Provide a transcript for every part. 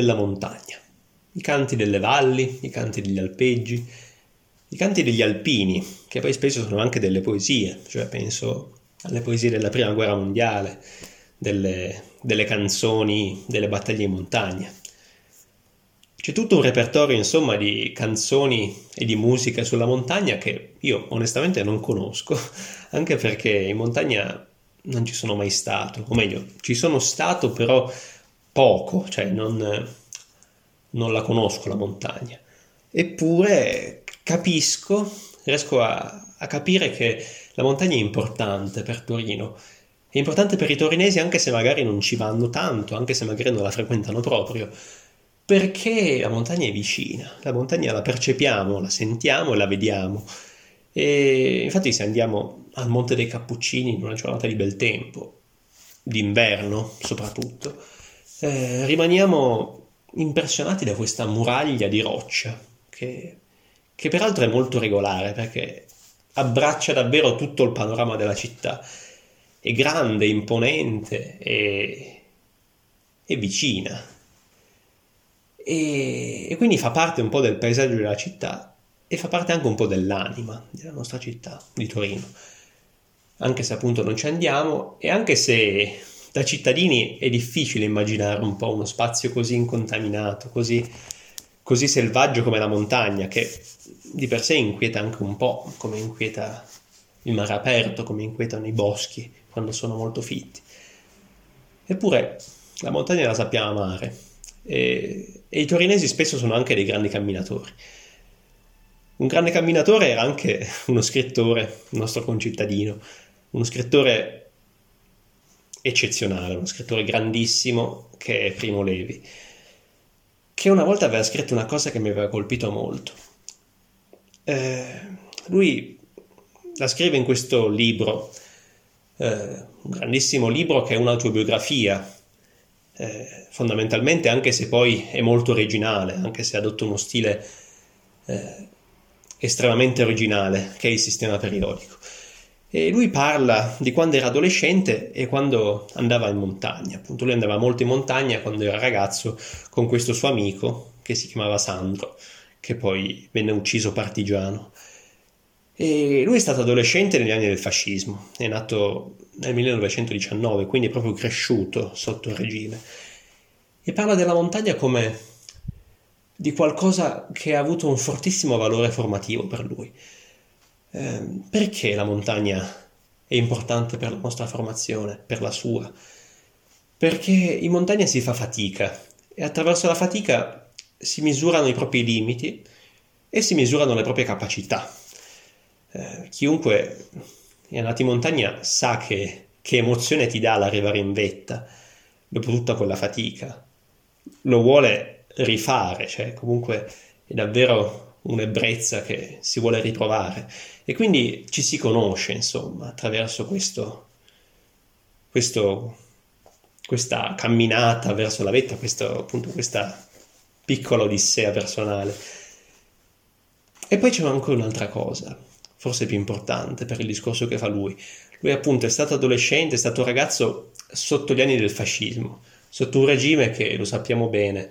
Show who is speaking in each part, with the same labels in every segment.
Speaker 1: della montagna, i canti delle valli, i canti degli alpeggi, i canti degli alpini, che poi spesso sono anche delle poesie, cioè penso alle poesie della prima guerra mondiale, delle, delle canzoni delle battaglie in montagna. C'è tutto un repertorio, insomma, di canzoni e di musica sulla montagna che io onestamente non conosco, anche perché in montagna non ci sono mai stato, o meglio, ci sono stato però poco, cioè non, non la conosco la montagna. Eppure capisco, riesco a, a capire che la montagna è importante per Torino. È importante per i torinesi anche se magari non ci vanno tanto, anche se magari non la frequentano proprio, perché la montagna è vicina, la montagna la percepiamo, la sentiamo e la vediamo. E infatti se andiamo al Monte dei Cappuccini in una giornata di bel tempo, d'inverno soprattutto, eh, rimaniamo impressionati da questa muraglia di roccia che, che peraltro è molto regolare perché abbraccia davvero tutto il panorama della città. È grande, imponente e, e vicina. E, e, quindi fa parte un po' del paesaggio della città e fa parte anche un po' dell'anima della nostra città, di Torino. Anche se appunto non ci andiamo e anche se da cittadini è difficile immaginare un po' uno spazio così incontaminato, così, così selvaggio come la montagna, che di per sé inquieta anche un po', come inquieta il mare aperto, come inquietano i boschi quando sono molto fitti. Eppure la montagna la sappiamo amare e, e i torinesi spesso sono anche dei grandi camminatori. Un grande camminatore era anche uno scrittore, un nostro concittadino, uno scrittore eccezionale, uno scrittore grandissimo che è Primo Levi, che una volta aveva scritto una cosa che mi aveva colpito molto. Eh, lui la scrive in questo libro, eh, un grandissimo libro che è un'autobiografia, eh, fondamentalmente anche se poi è molto originale, anche se adotta uno stile eh, estremamente originale, che è il sistema periodico. E lui parla di quando era adolescente e quando andava in montagna. Appunto, lui andava molto in montagna quando era ragazzo con questo suo amico che si chiamava Sandro, che poi venne ucciso partigiano. E lui è stato adolescente negli anni del fascismo, è nato nel 1919, quindi è proprio cresciuto sotto il regime. E parla della montagna come di qualcosa che ha avuto un fortissimo valore formativo per lui. Eh, perché la montagna è importante per la nostra formazione, per la sua? Perché in montagna si fa fatica e attraverso la fatica si misurano i propri limiti e si misurano le proprie capacità. Eh, chiunque è andato in montagna sa che, che emozione ti dà l'arrivare in vetta dopo tutta quella fatica. Lo vuole rifare, cioè comunque è davvero un'ebbrezza che si vuole ritrovare e quindi ci si conosce insomma attraverso questo, questo, questa camminata verso la vetta, questo, appunto questa piccola odissea personale. E poi c'è ancora un'altra cosa, forse più importante per il discorso che fa lui. Lui appunto è stato adolescente, è stato ragazzo sotto gli anni del fascismo, sotto un regime che, lo sappiamo bene,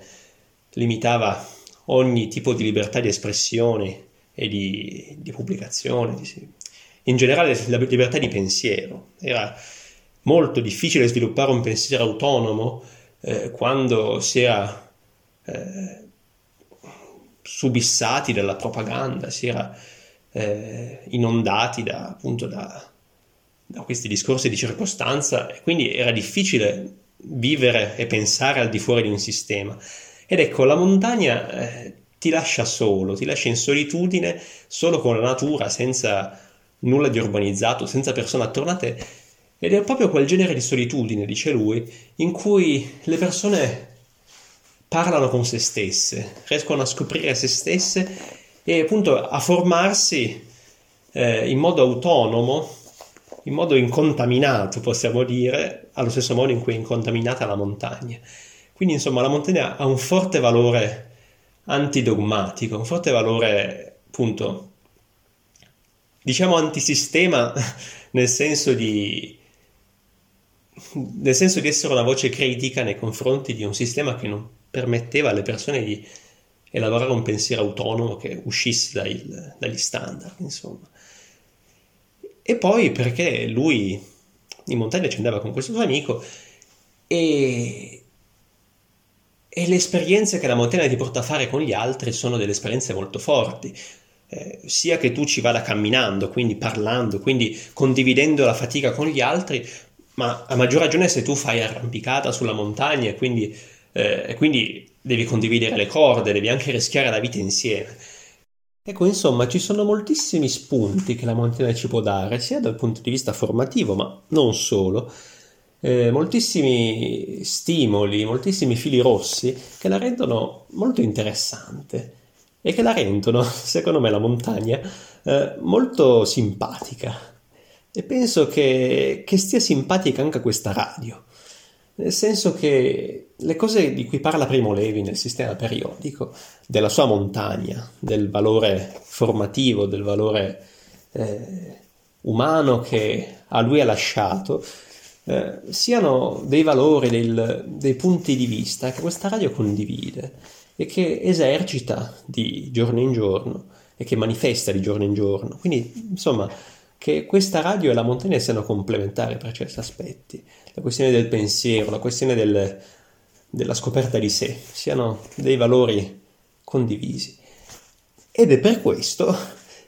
Speaker 1: limitava ogni tipo di libertà di espressione e di, di pubblicazione, di, in generale la libertà di pensiero. Era molto difficile sviluppare un pensiero autonomo eh, quando si era eh, subissati dalla propaganda, si era eh, inondati da, appunto da, da questi discorsi di circostanza e quindi era difficile vivere e pensare al di fuori di un sistema. Ed ecco, la montagna eh, ti lascia solo, ti lascia in solitudine, solo con la natura, senza nulla di urbanizzato, senza persone attorno a te. Ed è proprio quel genere di solitudine, dice lui, in cui le persone parlano con se stesse, riescono a scoprire se stesse e appunto a formarsi eh, in modo autonomo, in modo incontaminato, possiamo dire, allo stesso modo in cui è incontaminata la montagna. Quindi insomma la montagna ha un forte valore antidogmatico, un forte valore appunto diciamo antisistema nel senso di nel senso di essere una voce critica nei confronti di un sistema che non, permetteva alle persone di elaborare un pensiero autonomo che uscisse dai, dagli standard, insomma. E poi perché lui in montagna ci andava con questo suo amico e, e le esperienze che la montagna ti porta a fare con gli altri sono delle esperienze molto forti. Eh, sia che tu ci vada camminando, quindi parlando, quindi condividendo la fatica con gli altri, ma a maggior ragione se tu fai arrampicata sulla montagna e quindi, eh, quindi devi condividere le corde, devi anche rischiare la vita insieme. Ecco, insomma, ci sono moltissimi spunti che la montagna ci può dare, sia dal punto di vista formativo, ma non solo. Eh, moltissimi stimoli, moltissimi fili rossi che la rendono molto interessante e che la rendono, secondo me, la montagna eh, molto simpatica. E penso che, che stia simpatica anche questa radio nel senso che le cose di cui parla Primo Levi nel sistema periodico, della sua montagna, del valore formativo, del valore eh, umano che a lui ha lasciato, eh, siano dei valori, del, dei punti di vista che questa radio condivide e che esercita di giorno in giorno e che manifesta di giorno in giorno. Quindi, insomma, che questa radio e la montagna siano complementari per certi aspetti, la questione del pensiero, la questione del, della scoperta di sé, siano dei valori condivisi. Ed è per questo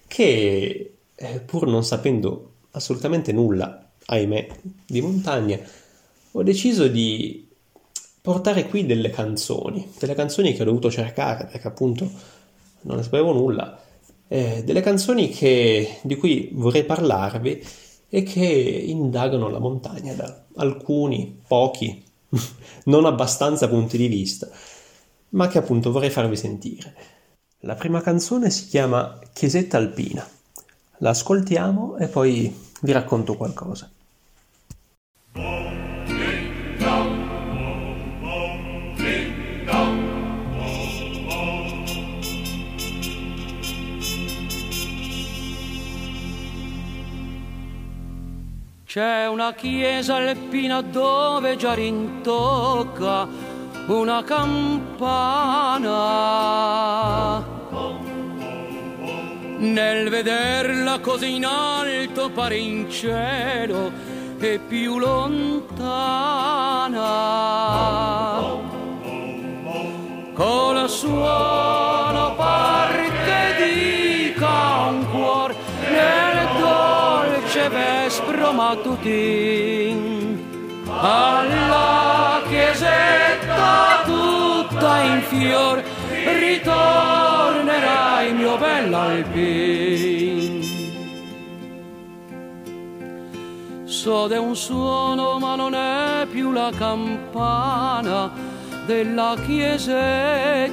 Speaker 1: che, eh, pur non sapendo assolutamente nulla, ahimè, di montagna, ho deciso di portare qui delle canzoni, delle canzoni che ho dovuto cercare perché appunto non ne sapevo nulla eh, delle canzoni che, di cui vorrei parlarvi e che indagano la montagna da alcuni, pochi, non abbastanza punti di vista, ma che appunto vorrei farvi sentire. La prima canzone si chiama Chiesetta Alpina. La ascoltiamo e poi vi racconto qualcosa.
Speaker 2: C'è una chiesa alpina dove già rintocca una campana. Nel vederla così in alto pare in cielo e più lontana. Con la suono parte di un nel dolce vespro mattutin alla chiesetta tutta in fior ritornerai mio bell'alpin so è un suono ma non è più la campana della chiesetta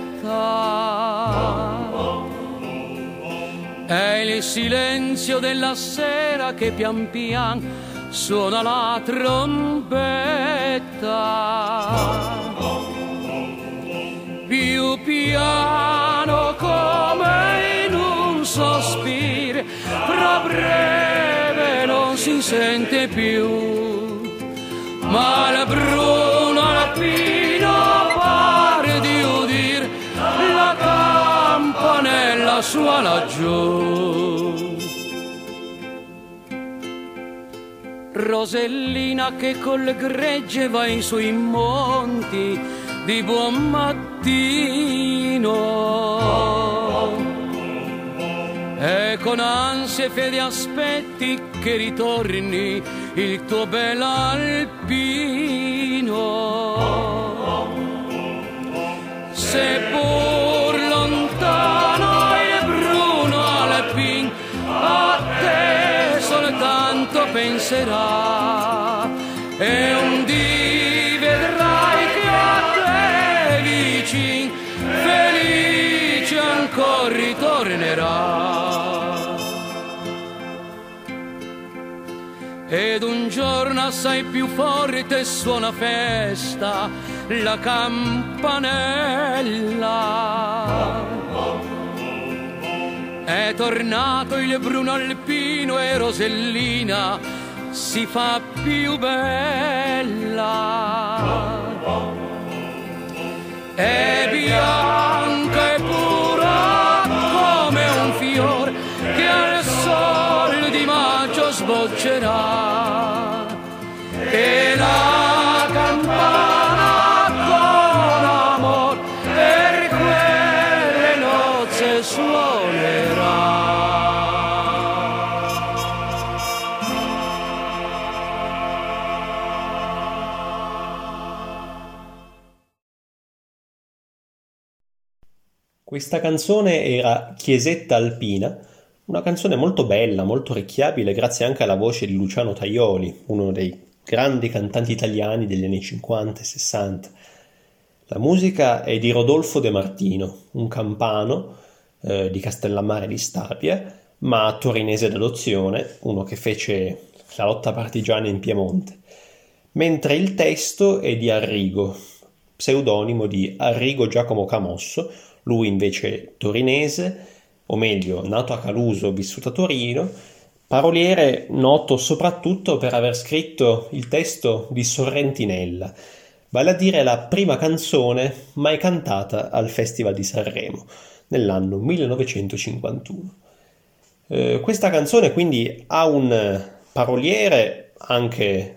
Speaker 2: è il silenzio della sera che pian pian suona la trombetta. Più piano un sospiro, fra breve non si sente più. Ma la bruna la pino pare di udir la campanella sua laggiù. Rosellina che col gregge va in sui monti di buon mattino. E con ansia e fede aspetti che ritorni il tuo bel alpino. Seppur lontano e bruno alpin, a te soltanto penserà. E un dì vedrai che a te vicin, felice ancora ritornerà. Ed un giorno assai più forte suona festa la campanella. È tornato il Bruno Alpino e Rosellina si fa più bella. è bianca e pura sboccerà. E la campana con amor per quelle nozze suonerà.
Speaker 1: Questa canzone era Chiesetta Alpina, una canzone molto bella, molto orecchiabile, grazie anche alla voce di Luciano Tajoli, uno dei grandi cantanti italiani degli anni 50 e 60. La musica è di Rodolfo De Martino, un campano eh, di Castellammare di Stabia, ma torinese d'adozione, uno che fece la lotta partigiana in Piemonte. Mentre il testo è di Arrigo, pseudonimo di Arrigo Giacomo Camosso, lui invece torinese, o meglio, nato a Caluso, vissuto a Torino, paroliere noto soprattutto per aver scritto il testo di Sorrentinella, vale a dire la prima canzone mai cantata al Festival di Sanremo nell'anno 1951. Eh, questa canzone quindi ha un paroliere anche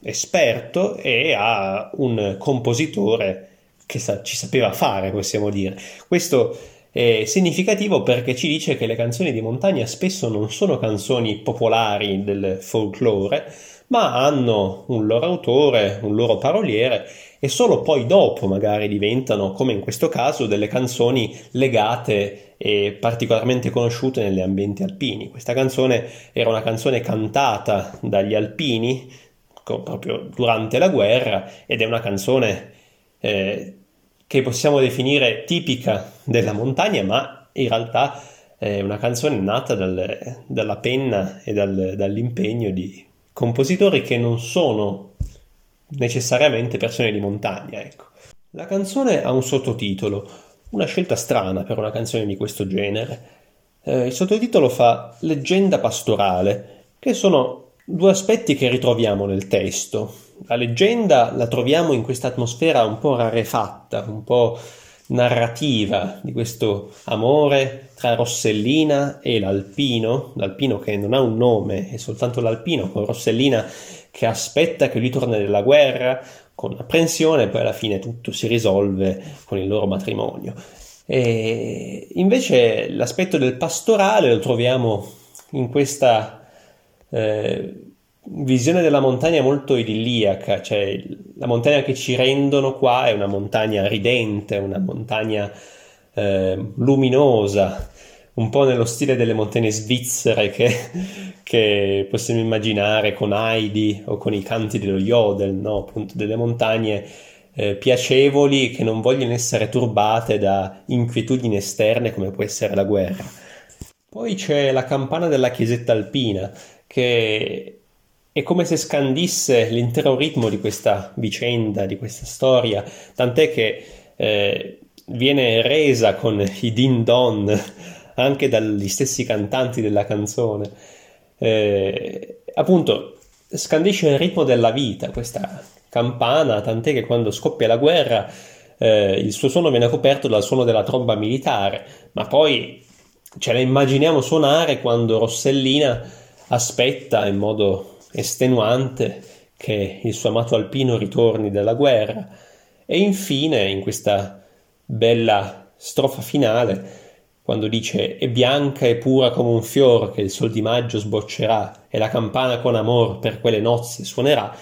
Speaker 1: esperto e ha un compositore che sa- ci sapeva fare, possiamo dire. Questo è significativo perché ci dice che le canzoni di montagna spesso non sono canzoni popolari del folklore, ma hanno un loro autore, un loro paroliere e solo poi dopo magari diventano, come in questo caso, delle canzoni legate e particolarmente conosciute negli ambienti alpini. Questa canzone era una canzone cantata dagli alpini proprio durante la guerra ed è una canzone eh, che possiamo definire tipica della montagna, ma in realtà è una canzone nata dal, dalla penna e dal, dall'impegno di compositori che non sono necessariamente persone di montagna. Ecco. La canzone ha un sottotitolo, una scelta strana per una canzone di questo genere. Eh, il sottotitolo fa Leggenda pastorale, che sono due aspetti che ritroviamo nel testo. La leggenda la troviamo in questa atmosfera un po' rarefatta, un po' narrativa di questo amore tra Rossellina e l'Alpino, l'Alpino che non ha un nome, è soltanto l'Alpino, con Rossellina che aspetta che lui torni dalla guerra con apprensione e poi alla fine tutto si risolve con il loro matrimonio. E invece l'aspetto del pastorale lo troviamo in questa eh, visione della montagna molto idilliaca, cioè la montagna che ci rendono qua è una montagna ridente, una montagna eh, luminosa, un po' nello stile delle montagne svizzere che, che, possiamo immaginare con Heidi o con i canti dello Jodel, no? appunto delle montagne eh, piacevoli che non vogliono essere turbate da inquietudini esterne come può essere la guerra. Poi c'è la campana della chiesetta alpina che è come se scandisse l'intero ritmo di questa vicenda, di questa storia, tant'è che eh, viene resa con i din don anche dagli stessi cantanti della canzone. Eh, appunto, scandisce il ritmo della vita, questa campana, tant'è che quando scoppia la guerra eh, il suo suono viene coperto dal suono della tromba militare, ma poi ce la immaginiamo suonare quando Rossellina aspetta in modo estenuante che il suo amato alpino ritorni dalla guerra e infine in questa bella strofa finale quando dice è bianca e pura come un fior che il sol di maggio sboccerà e la campana con amor per quelle nozze suonerà,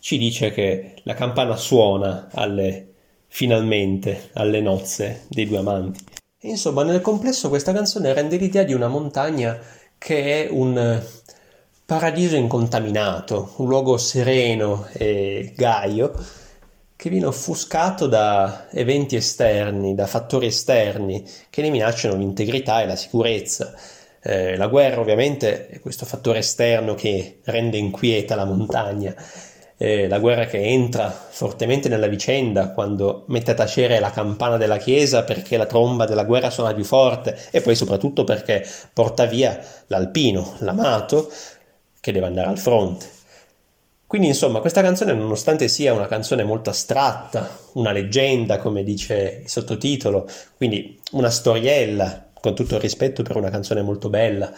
Speaker 1: ci dice che la campana suona alle, finalmente alle nozze dei due amanti. Insomma, nel complesso questa canzone rende l'idea di una montagna che è un paradiso incontaminato, un luogo sereno e gaio che viene offuscato da eventi esterni, da fattori esterni che ne minacciano l'integrità e la sicurezza. Eh, la guerra ovviamente è questo fattore esterno che rende inquieta la montagna, eh, la guerra che entra fortemente nella vicenda quando mette a tacere la campana della chiesa perché la tromba della guerra suona più forte e poi soprattutto perché porta via l'alpino, l'amato, che deve andare al fronte. Quindi insomma questa canzone nonostante sia una canzone molto astratta, una leggenda come dice il sottotitolo, quindi una storiella, con tutto il rispetto per una canzone molto bella,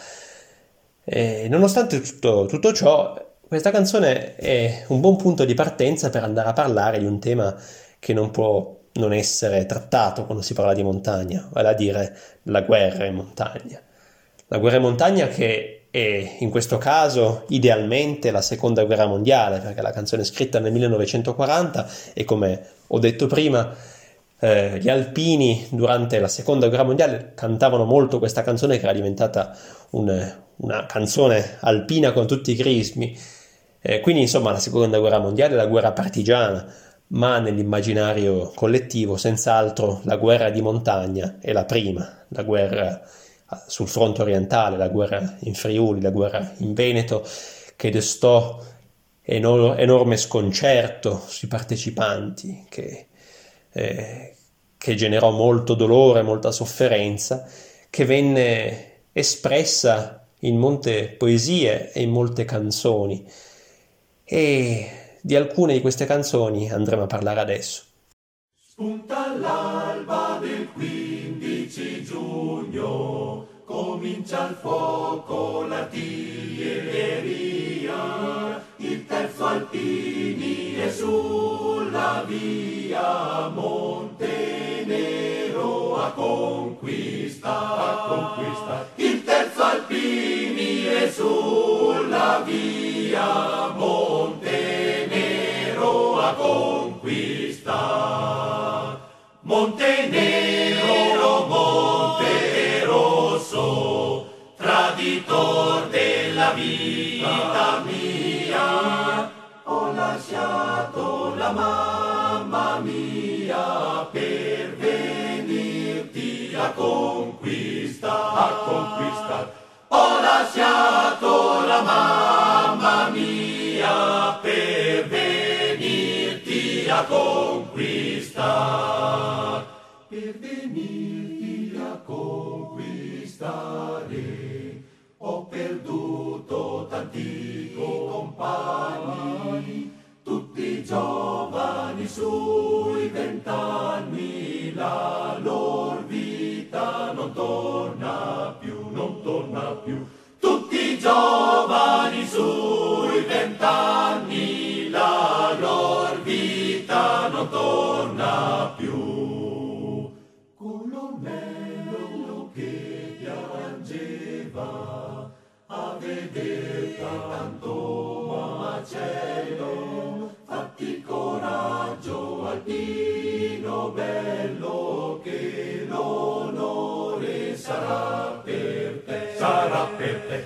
Speaker 1: e nonostante tutto, tutto ciò questa canzone è un buon punto di partenza per andare a parlare di un tema che non può non essere trattato quando si parla di montagna, vale a dire la guerra in montagna. La guerra in montagna che è in questo caso idealmente la seconda guerra mondiale, perché la canzone è scritta nel 1940 e come ho detto prima, eh, gli alpini durante la seconda guerra mondiale cantavano molto questa canzone che era diventata un, una canzone alpina con tutti i crismi. Eh, quindi insomma la seconda guerra mondiale è la guerra partigiana, ma nell'immaginario collettivo senz'altro la guerra di montagna è la prima, la guerra sul fronte orientale, la guerra in Friuli, la guerra in Veneto, che destò enor- enorme sconcerto sui partecipanti, che, eh, che generò molto dolore, molta sofferenza, che venne espressa in molte poesie e in molte canzoni. E di alcune di queste canzoni andremo a parlare adesso.
Speaker 3: Spunta l'alba del 15 giugno, comincia il fuoco l'artiglieria, il terzo alpini è sulla via, Montenero a conquista, il terzo alpini è sulla via, Montenero a conquista. Montenero, Monte Rosso, traditor della vita mia, ho lasciato la mamma mia per venirti a conquista, a conquista. Lasciato la mamma mia per venirti a conquistare, per venirti a conquistare. Ho perduto tanti compagni, tutti giovani sui vent'anni, la loro Tutti giovani sui vent'anni, la loro vita non torna più. Colonnello che piangeva a vedere tanto macello, fatti coraggio alpino bello che l'onore sarà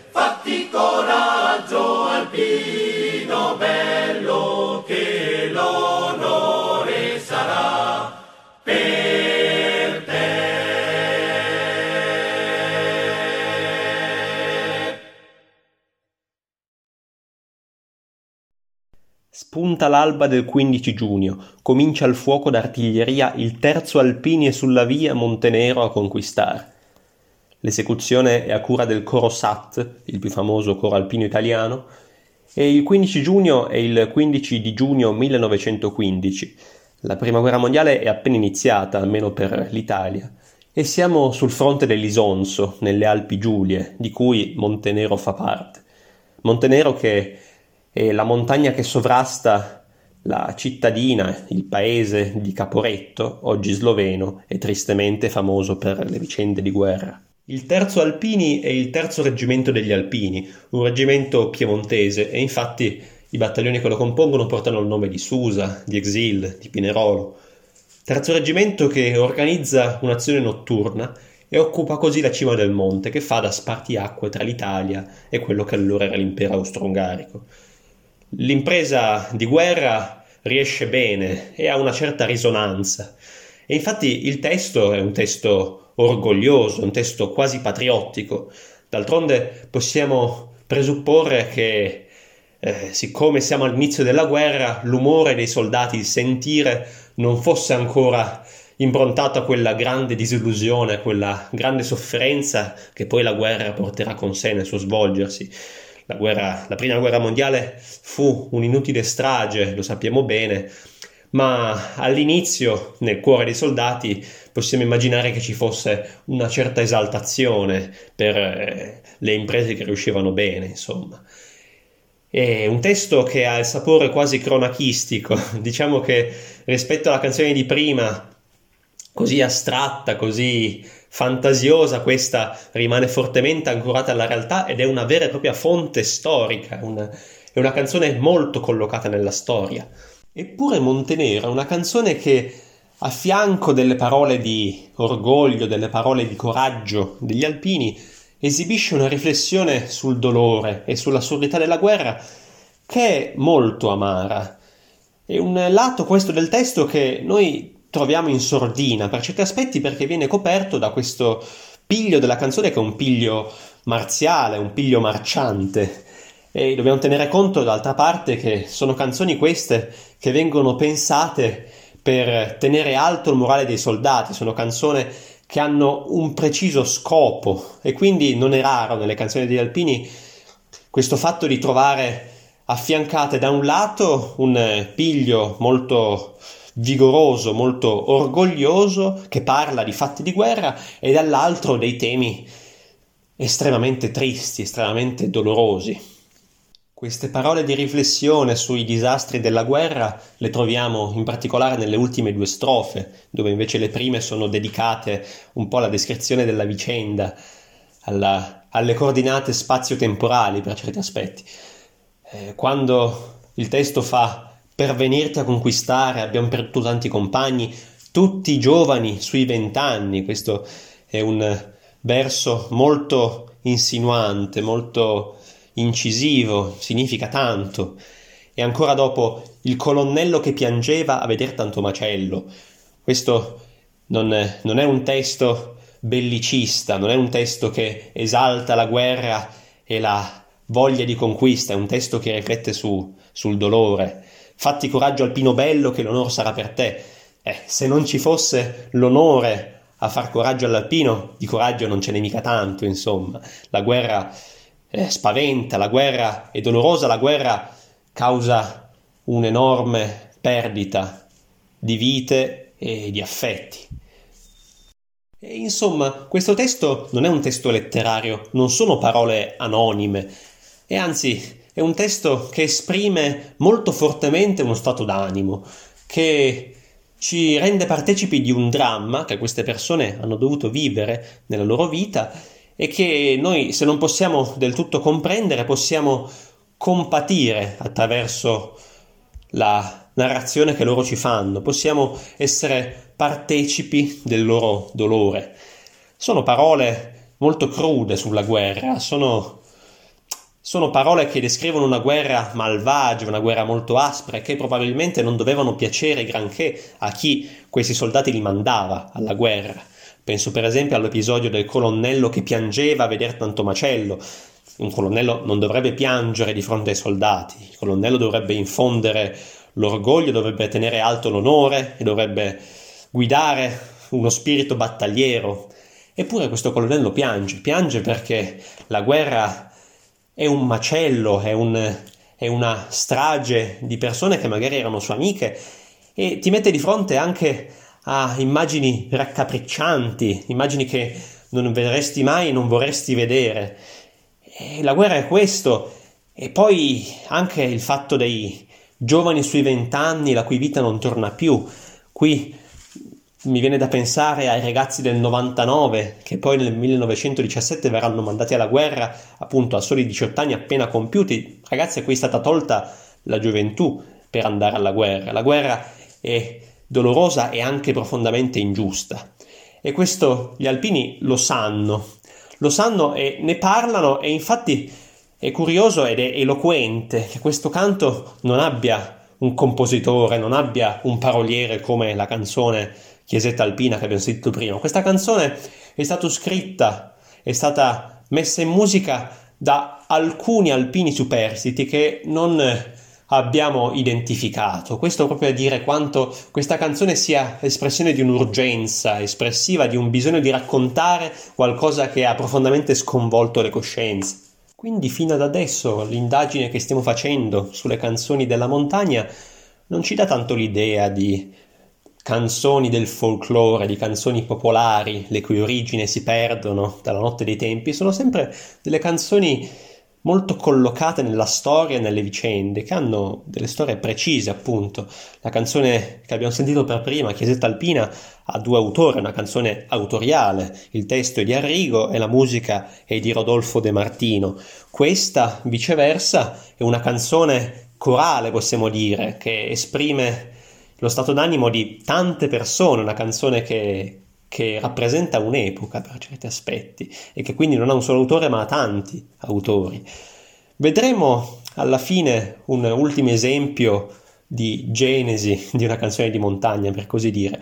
Speaker 3: Fatti coraggio alpino bello che l'onore sarà per te.
Speaker 1: Spunta l'alba del 15 giugno, comincia il fuoco d'artiglieria, il terzo alpini è sulla via Montenero a conquistare. L'esecuzione è a cura del coro SAT, il più famoso coro alpino italiano, e il 15 giugno è il 15 di giugno 1915. La prima guerra mondiale è appena iniziata, almeno per l'Italia, e siamo sul fronte dell'Isonzo, nelle Alpi Giulie, di cui Montenero fa parte. Montenero che è la montagna che sovrasta la cittadina, il paese di Caporetto, oggi sloveno e tristemente famoso per le vicende di guerra. Il terzo Alpini è il terzo reggimento degli Alpini, un reggimento piemontese e infatti i battaglioni che lo compongono portano il nome di Susa, di Exil, di Pinerolo. Terzo reggimento che organizza un'azione notturna e occupa così la cima del monte che fa da spartiacque tra l'Italia e quello che allora era l'impero austro-ungarico. L'impresa di guerra riesce bene e ha una certa risonanza. E infatti il testo è un testo orgoglioso, un testo quasi patriottico. D'altronde possiamo presupporre che, eh, siccome siamo all'inizio della guerra, l'umore dei soldati, il sentire, non fosse ancora improntato a quella grande disillusione, a quella grande sofferenza che poi la guerra porterà con sé nel suo svolgersi. La, guerra, la prima guerra mondiale fu un'inutile strage, lo sappiamo bene, ma all'inizio, nel cuore dei soldati, possiamo immaginare che ci fosse una certa esaltazione per eh, le imprese che riuscivano bene, insomma. È un testo che ha il sapore quasi cronachistico, diciamo che rispetto alla canzone di prima, così astratta, così fantasiosa, questa rimane fortemente ancorata alla realtà ed è una vera e propria fonte storica, una, è una canzone molto collocata nella storia. Eppure Montenero è una canzone che a fianco delle parole di orgoglio, delle parole di coraggio degli alpini, esibisce una riflessione sul dolore e sull'assurdità della guerra che è molto amara. È un lato questo del testo che noi troviamo in sordina per certi aspetti perché viene coperto da questo piglio della canzone che è un piglio marziale, un piglio marciante e dobbiamo tenere conto d'altra parte che sono canzoni queste che vengono pensate per tenere alto il morale dei soldati, sono canzoni che hanno un preciso scopo e quindi non è raro nelle canzoni degli alpini questo fatto di trovare affiancate da un lato un piglio molto vigoroso, molto orgoglioso che parla di fatti di guerra e dall'altro dei temi estremamente tristi, estremamente dolorosi. Queste parole di riflessione sui disastri della guerra le troviamo in particolare nelle ultime due strofe, dove invece le prime sono dedicate un po' alla descrizione della vicenda, alla, alle coordinate spazio-temporali per certi aspetti. Eh, quando il testo fa per venirti a conquistare abbiamo perduto tanti compagni, tutti giovani sui vent'anni, questo è un verso molto insinuante, molto incisivo, significa tanto. E ancora dopo il colonnello che piangeva a veder tanto macello. Questo non non è un testo bellicista, non è un testo che esalta la guerra e la voglia di conquista, è un testo che riflette su, sul dolore. Fatti coraggio alpino bello che l'onore sarà per te. Eh, se non ci fosse l'onore a far coraggio all'alpino, di coraggio non ce n'è mica tanto, insomma. La guerra eh, spaventa, la guerra è dolorosa, la guerra causa un'enorme perdita di vite e di affetti. E insomma, questo testo non è un testo letterario, non sono parole anonime, e anzi è un testo che esprime molto fortemente uno stato d'animo, che ci rende partecipi di un dramma che queste persone hanno dovuto vivere nella loro vita e che noi se non possiamo del tutto comprendere possiamo compatire attraverso la narrazione che loro ci fanno, possiamo essere partecipi del loro dolore. Sono parole molto crude sulla guerra, sono, sono parole che descrivono una guerra malvagia, una guerra molto aspra e che probabilmente non dovevano piacere granché a chi questi soldati li mandava alla guerra. Penso per esempio all'episodio del colonnello che piangeva a vedere tanto macello. Un colonnello non dovrebbe piangere di fronte ai soldati, il colonnello dovrebbe infondere l'orgoglio, dovrebbe tenere alto l'onore e dovrebbe guidare uno spirito battagliero. Eppure questo colonnello piange, piange perché la guerra è un macello, è, un, è una strage di persone che magari erano sue amiche e ti mette di fronte anche a immagini raccapriccianti, immagini che non vedresti mai e non vorresti vedere. E la guerra è questo. E poi anche il fatto dei giovani sui vent'anni la cui vita non torna più. Qui mi viene da pensare ai ragazzi del 99 che poi nel 1917 verranno mandati alla guerra appunto a soli 18 anni appena compiuti, ragazzi a cui è stata tolta la gioventù per andare alla guerra. La guerra è dolorosa e anche profondamente ingiusta. E questo gli alpini lo sanno, lo sanno e ne parlano e infatti è curioso ed è eloquente che questo canto non abbia un compositore, non abbia un paroliere come la canzone Chiesetta Alpina che abbiamo sentito prima. Questa canzone è stata scritta, è stata messa in musica da alcuni alpini superstiti che non abbiamo identificato. Questo proprio a dire quanto questa canzone sia espressione di un'urgenza espressiva, di un bisogno di raccontare qualcosa che ha profondamente sconvolto le coscienze. Quindi fino ad adesso l'indagine che stiamo facendo sulle canzoni della montagna non ci dà tanto l'idea di canzoni del folklore, di canzoni popolari, le cui origini si perdono dalla notte dei tempi, sono sempre delle canzoni molto collocate nella storia e nelle vicende, che hanno delle storie precise, appunto. La canzone che abbiamo sentito per prima, Chiesetta Alpina, ha due autori, una canzone autoriale, il testo è di Arrigo e la musica è di Rodolfo De Martino. Questa, viceversa, è una canzone corale, possiamo dire, che esprime lo stato d'animo di tante persone, una canzone che, che rappresenta un'epoca per certi aspetti e che quindi non ha un solo autore ma ha tanti autori. Vedremo alla fine un ultimo esempio di genesi di una canzone di montagna, per così dire.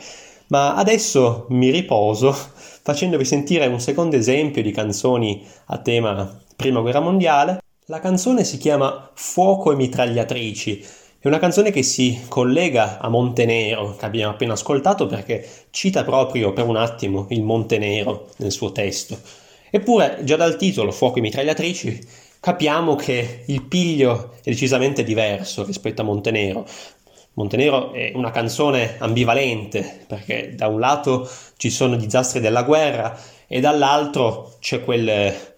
Speaker 1: Ma adesso mi riposo facendovi sentire un secondo esempio di canzoni a tema Prima Guerra Mondiale. La canzone si chiama Fuoco e mitragliatrici è una canzone che si collega a Montenero, che abbiamo appena ascoltato, perché cita proprio per un attimo il Montenero nel suo testo. Eppure, già dal titolo Fuoco e mitragliatrici, capiamo che il piglio è decisamente diverso rispetto a Montenero. Montenero è una canzone ambivalente, perché da un lato ci sono i disastri della guerra e dall'altro c'è quel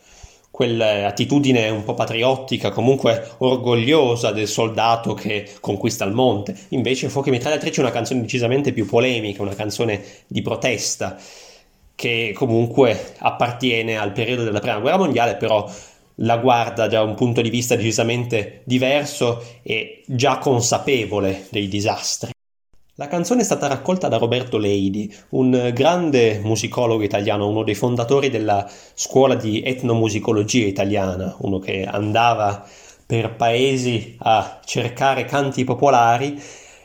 Speaker 1: quell'attitudine un po' patriottica, comunque orgogliosa del soldato che conquista il monte. Invece Fuochi Mitragliatrici è una canzone decisamente più polemica, una canzone di protesta, che comunque appartiene al periodo della Prima Guerra Mondiale, però la guarda da un punto di vista decisamente diverso e già consapevole dei disastri. La canzone è stata raccolta da Roberto Leidi, un grande musicologo italiano, uno dei fondatori della scuola di etnomusicologia italiana, uno che andava per paesi a cercare canti popolari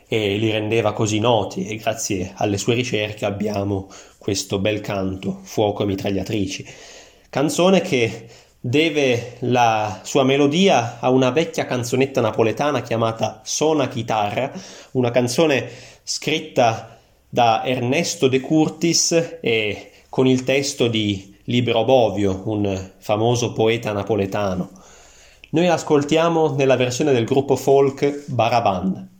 Speaker 1: e li rendeva così noti e grazie alle sue ricerche abbiamo questo bel canto, Fuoco e mitragliatrici. Canzone che deve la sua melodia a una vecchia canzonetta napoletana chiamata Sona Chitarra, una canzone scritta da Ernesto De Curtis e con il testo di Libero Bovio, un famoso poeta napoletano. Noi ascoltiamo nella versione del gruppo folk Baraban.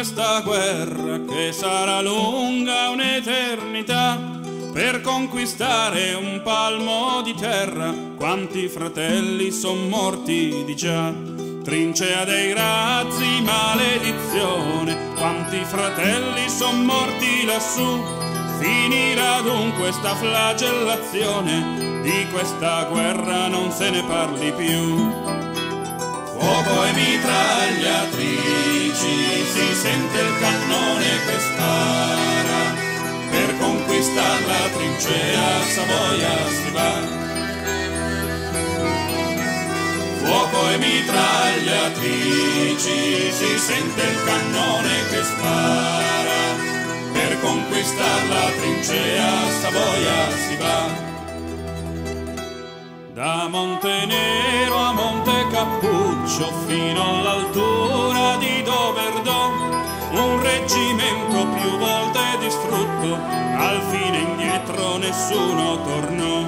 Speaker 4: Questa guerra che sarà lunga un'eternità per conquistare un palmo di terra. Quanti fratelli son morti di già. Trincea dei razzi, maledizione. Quanti fratelli son morti lassù. Finirà dunque sta flagellazione. Di questa guerra non se ne parli più fuoco e mitragliatrici, si sente il cannone che spara, per conquistare la trincea Savoia si va. Fuoco e mitragliatrici, si sente il cannone che spara, per conquistare la trincea Savoia si va. Da Montenero a Monte Cappuccio fino all'altura di Doverdon, un reggimento più volte distrutto, al fine indietro nessuno tornò.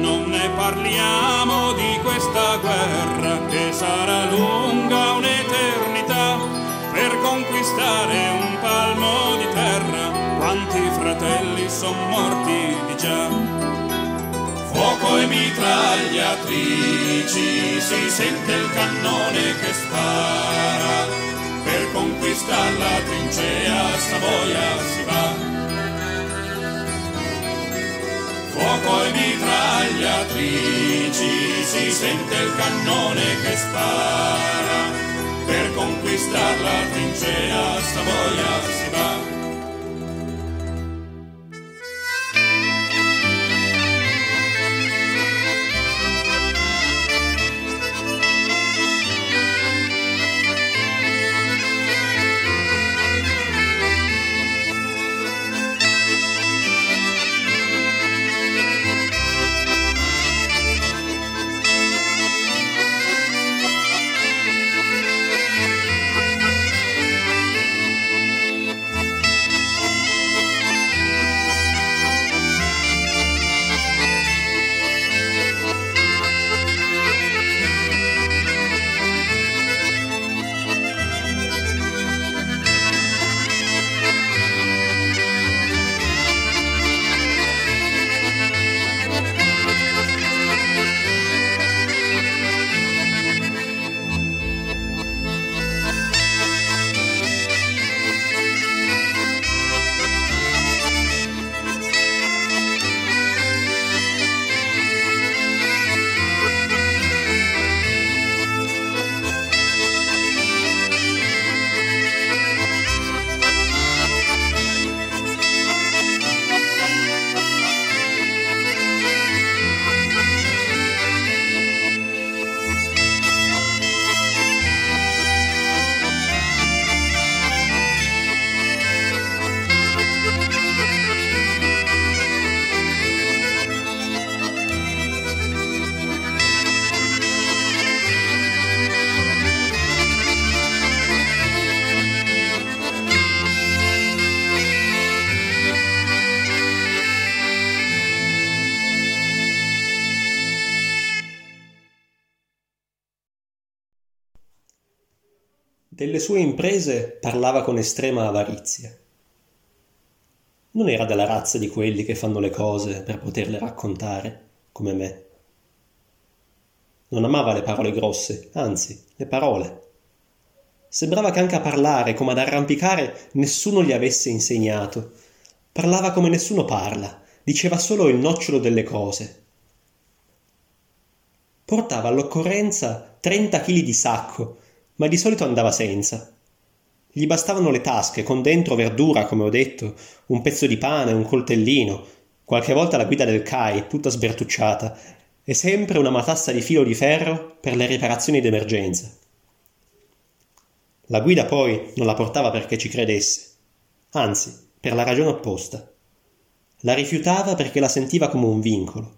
Speaker 4: Non ne parliamo di questa guerra che sarà lunga un'eternità per conquistare un palmo di terra. Quanti fratelli son morti di già fuoco e mitragliatrici, si sente il cannone che spara, per conquistare la trincea Savoia si va. Fuoco e mitragliatrici, si sente il cannone che spara, per conquistare la trincea Savoia si va.
Speaker 1: Delle sue imprese parlava con estrema avarizia. Non era della razza di quelli che fanno le cose per poterle raccontare, come me. Non amava le parole grosse, anzi, le parole. Sembrava che anche a parlare, come ad arrampicare, nessuno gli avesse insegnato. Parlava come nessuno parla, diceva solo il nocciolo delle cose. Portava all'occorrenza 30 kg di sacco, ma di solito andava senza. Gli bastavano le tasche, con dentro verdura, come ho detto, un pezzo di pane, un coltellino, qualche volta la guida del CAI, tutta sbertucciata, e sempre una matassa di filo di ferro per le riparazioni d'emergenza. La guida poi non la portava perché ci credesse, anzi, per la ragione opposta. La rifiutava perché la sentiva come un vincolo.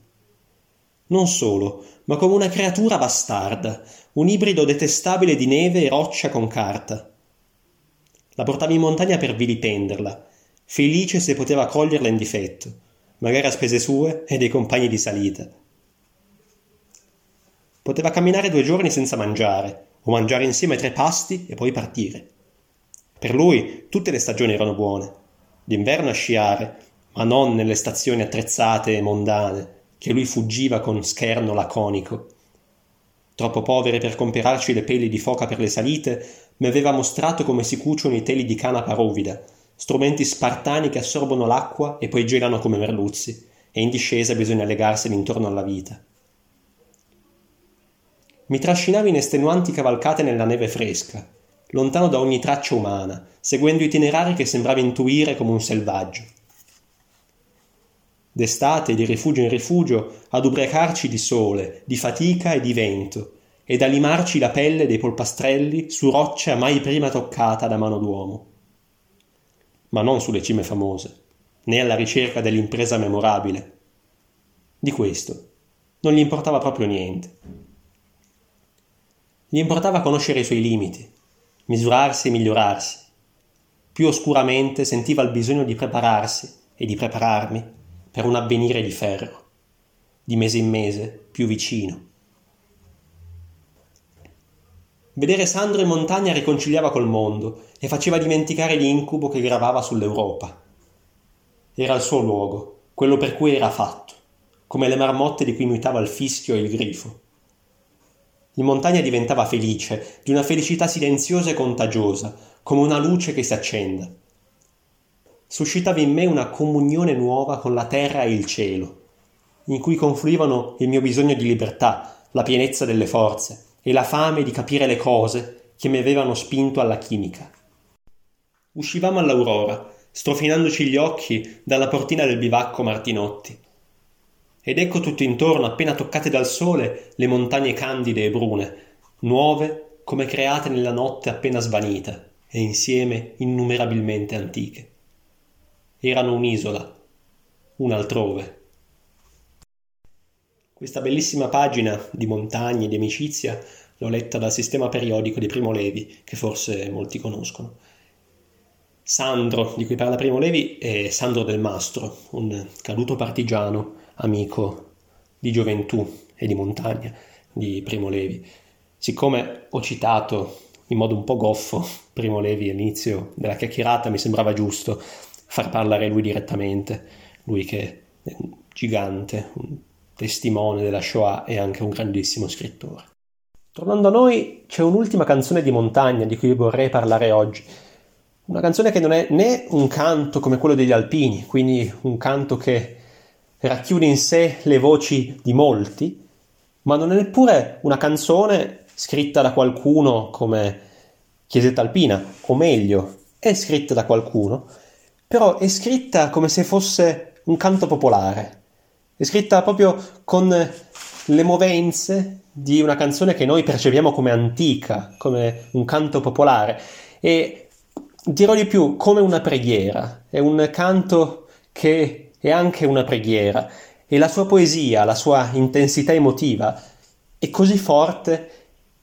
Speaker 1: Non solo, ma come una creatura bastarda, un ibrido detestabile di neve e roccia con carta la portava in montagna per vilipenderla, felice se poteva coglierla in difetto, magari a spese sue e dei compagni di salita. Poteva camminare due giorni senza mangiare, o mangiare insieme tre pasti e poi partire. Per lui tutte le stagioni erano buone. D'inverno a sciare, ma non nelle stazioni attrezzate e mondane, che lui fuggiva con scherno laconico. Troppo povere per comperarci le pelli di foca per le salite, mi aveva mostrato come si cuciono i teli di canapa rovida, strumenti spartani che assorbono l'acqua e poi gelano come merluzzi, e in discesa bisogna legarseli intorno alla vita. Mi trascinava in estenuanti cavalcate nella neve fresca, lontano da ogni traccia umana, seguendo itinerari che sembrava intuire come un selvaggio. D'estate, di rifugio in rifugio, ad ubriacarci di sole, di fatica e di vento, ed a limarci la pelle dei polpastrelli su roccia mai prima toccata da mano d'uomo. Ma non sulle cime famose, né alla ricerca dell'impresa memorabile. Di questo non gli importava proprio niente. Gli importava conoscere i suoi limiti, misurarsi e migliorarsi. Più oscuramente sentiva il bisogno di prepararsi e di prepararmi per un avvenire di ferro, di mese in mese più vicino Vedere Sandro in montagna riconciliava col mondo e faceva dimenticare l'incubo che gravava sull'Europa. Era il suo luogo, quello per cui era fatto, come le marmotte di cui imitava il fischio e il grifo. In montagna diventava felice, di una felicità silenziosa e contagiosa, come una luce che si accenda. Suscitava in me una comunione nuova con la terra e il cielo, in cui confluivano il mio bisogno di libertà, la pienezza delle forze, e la fame di capire le cose che mi avevano spinto alla chimica. Uscivamo all'aurora, strofinandoci gli occhi dalla portina del bivacco Martinotti. Ed ecco tutto intorno, appena toccate dal sole, le montagne candide e brune, nuove come create nella notte appena svanita e insieme innumerabilmente antiche. Erano un'isola, un altrove. Questa bellissima pagina di montagne e di amicizia l'ho letta dal sistema periodico di Primo Levi, che forse molti conoscono. Sandro, di cui parla Primo Levi, è Sandro del Mastro, un caduto partigiano, amico di gioventù e di montagna di Primo Levi. Siccome ho citato in modo un po' goffo Primo Levi all'inizio della chiacchierata, mi sembrava giusto far parlare lui direttamente, lui che è un gigante, un testimone della Shoah e anche un grandissimo scrittore. Tornando a noi, c'è un'ultima canzone di montagna di cui vorrei parlare oggi. Una canzone che non è né un canto come quello degli alpini, quindi un canto che racchiude in sé le voci di molti, ma non è neppure una canzone scritta da qualcuno come Chiesetta Alpina, o meglio, è scritta da qualcuno, però è scritta come se fosse un canto popolare, è scritta proprio con le movenze di una canzone che noi percepiamo come antica, come un canto popolare. E dirò di più, come una preghiera. È un canto che è anche una preghiera. E la sua poesia, la sua intensità emotiva è così forte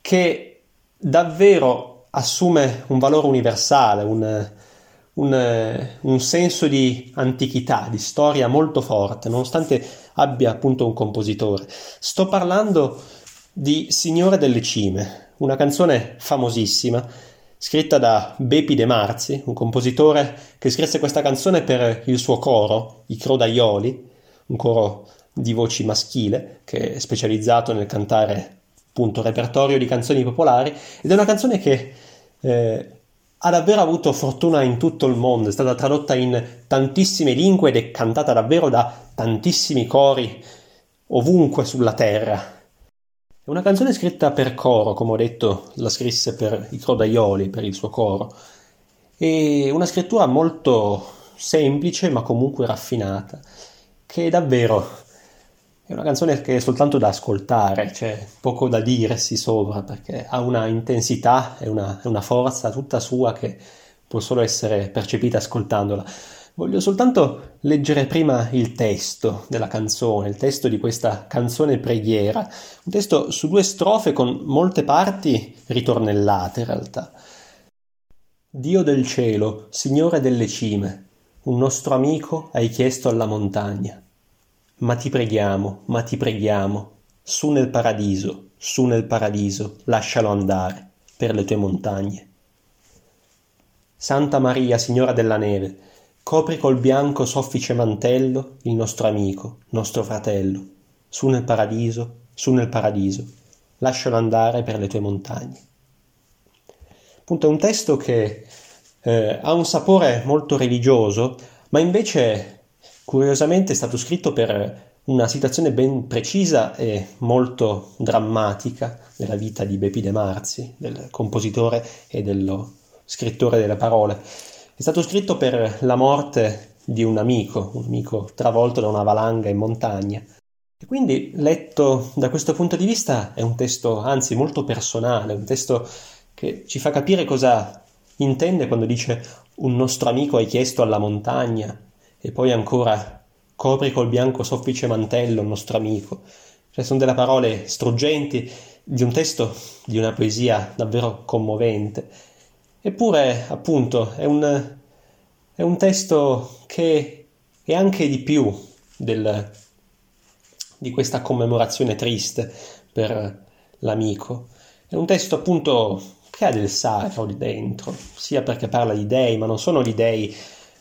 Speaker 1: che davvero assume un valore universale, un, un, un, senso di antichità, di storia molto forte, nonostante abbia appunto un compositore. Sto parlando di Signore delle Cime, una canzone famosissima scritta da Bepi De Marzi, un compositore che scrisse questa canzone per il suo coro, i Crodaioli, un coro di voci maschile che è specializzato nel cantare appunto repertorio di canzoni popolari ed è una canzone che eh, ha davvero avuto fortuna in tutto il mondo, è stata tradotta in tantissime lingue ed è cantata davvero da tantissimi cori ovunque sulla terra. È una canzone scritta per coro, come ho detto, la scrisse per i Crodaioli, per il suo coro, e una scrittura molto semplice ma comunque raffinata, che davvero è una canzone che è soltanto da ascoltare, c'è poco da dirsi sopra perché ha una intensità e una, una, forza tutta sua che può solo essere percepita ascoltandola. Voglio soltanto leggere prima il testo della canzone, il testo di questa canzone preghiera, un testo su due strofe con molte parti ritornellate in realtà. Dio del cielo, Signore delle cime, un nostro amico hai chiesto alla montagna ma ti preghiamo, ma ti preghiamo, su nel paradiso, su nel paradiso, lascialo andare per le tue montagne. Santa Maria, Signora della Neve, copri col bianco soffice mantello il nostro amico, nostro fratello, su nel paradiso, su nel paradiso, lascialo andare per le tue montagne. Appunto è un testo che eh, ha un sapore molto religioso, ma invece Curiosamente è stato scritto per una situazione ben precisa e molto drammatica della vita di Bepi De Marzi, del compositore e dello scrittore delle parole. È stato scritto per la morte di un amico, un amico travolto da una valanga in montagna. E quindi, letto da questo punto di vista, è un testo anzi molto personale, un testo che ci fa capire cosa intende quando dice un nostro amico hai chiesto alla montagna e poi ancora copri col bianco soffice mantello il nostro amico. Cioè sono delle parole struggenti di un testo di una poesia davvero commovente. Eppure, appunto, è un, è un testo che è anche di più del, di questa commemorazione triste per l'amico. È un testo appunto che ha del sacro di dentro, sia perché parla di dei, ma non sono gli dei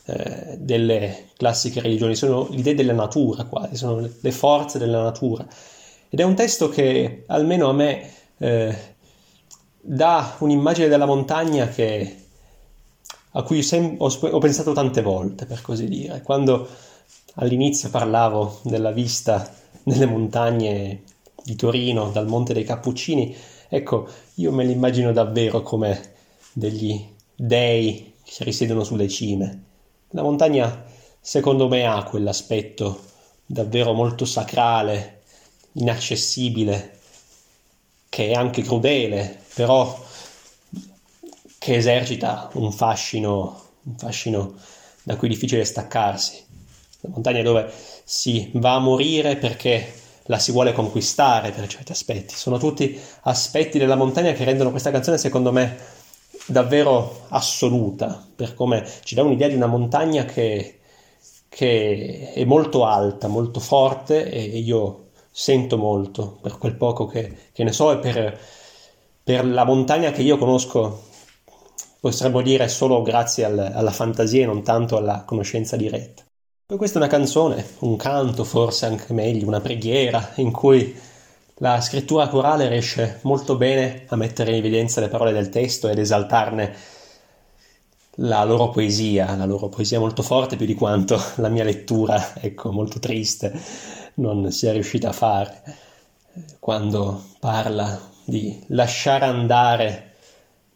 Speaker 1: eh, delle classiche religioni, sono le idee della natura quasi, sono le forze della natura. Ed è un testo che almeno a me eh, dà un'immagine della montagna che, a cui sem- ho, ho pensato tante volte, per così dire. Quando all'inizio parlavo della vista nelle montagne di Torino, dal Monte dei Cappuccini, ecco, io me li immagino davvero come degli dei che risiedono sulle cime. La montagna, secondo me, ha quell'aspetto davvero molto sacrale, inaccessibile, che è anche crudele, però che esercita un fascino, un fascino da cui è difficile staccarsi. La montagna dove si va a morire perché la si vuole conquistare per certi aspetti. Sono tutti aspetti della montagna che rendono questa canzone, secondo me, davvero assoluta, per come ci dà un'idea di una montagna che, che è molto alta, molto forte e io sento molto per quel poco che, che ne so e per, per, la montagna che io conosco, potremmo dire solo grazie al, alla fantasia e non tanto alla conoscenza diretta. Poi questa è una canzone, un canto forse anche meglio, una preghiera in cui la scrittura corale riesce molto bene a mettere in evidenza le parole del testo ed esaltarne la loro poesia, la loro poesia molto forte più di quanto la mia lettura, ecco, molto triste, non sia riuscita a fare. Quando parla di lasciare andare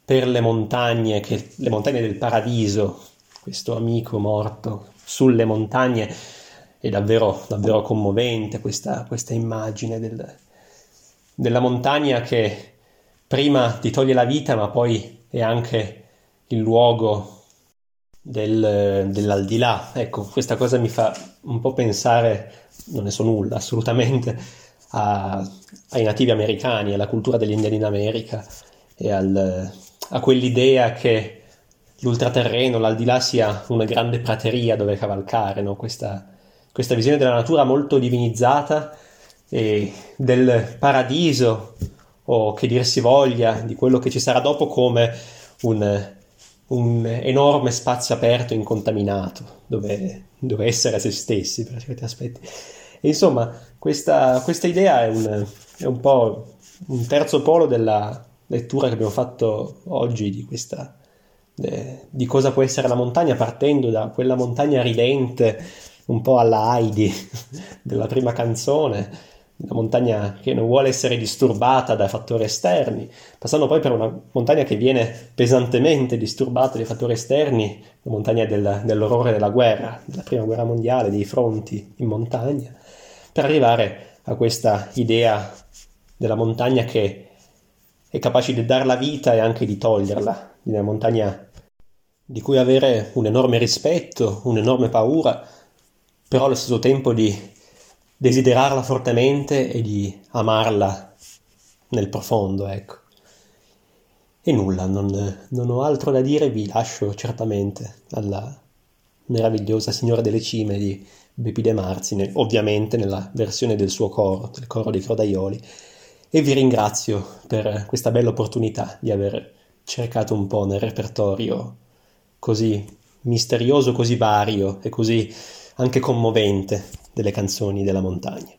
Speaker 1: per le montagne, che, le montagne del paradiso, questo amico morto sulle montagne, è davvero, davvero commovente questa, questa immagine del, della montagna che prima ti toglie la vita, ma poi è anche il luogo del, dell'aldilà. Ecco, questa cosa mi fa un po' pensare, non ne so nulla assolutamente, a, ai nativi americani, alla cultura degli indiani in America e al, a quell'idea che l'ultraterreno, l'aldilà sia una grande prateria dove cavalcare, no? questa, questa visione della natura molto divinizzata e del paradiso o che dir si voglia di quello che ci sarà dopo come un, un enorme spazio aperto, incontaminato, dove, dove essere se stessi per certi aspetti. E insomma, questa, questa idea è un, è un po' un terzo polo della lettura che abbiamo fatto oggi di questa di cosa può essere la montagna partendo da quella montagna ridente un po' alla Heidi della prima canzone una montagna che non vuole essere disturbata da fattori esterni, passando poi per una montagna che viene pesantemente disturbata dai fattori esterni, la montagna del, dell'orrore della guerra, della prima guerra mondiale, dei fronti in montagna, per arrivare a questa idea della montagna che è capace di dar la vita e anche di toglierla, di una montagna di cui avere un enorme rispetto, un'enorme paura, però allo stesso tempo di desiderarla fortemente e di amarla nel profondo, ecco. E nulla, non, non ho altro da dire, vi lascio certamente alla meravigliosa Signora delle Cime di Bepi De Marzi, ovviamente nella versione del suo coro, del coro dei Crodaioli, e vi ringrazio per questa bella opportunità di aver cercato un po' nel repertorio così misterioso, così vario e così anche commovente delle canzoni della montagna.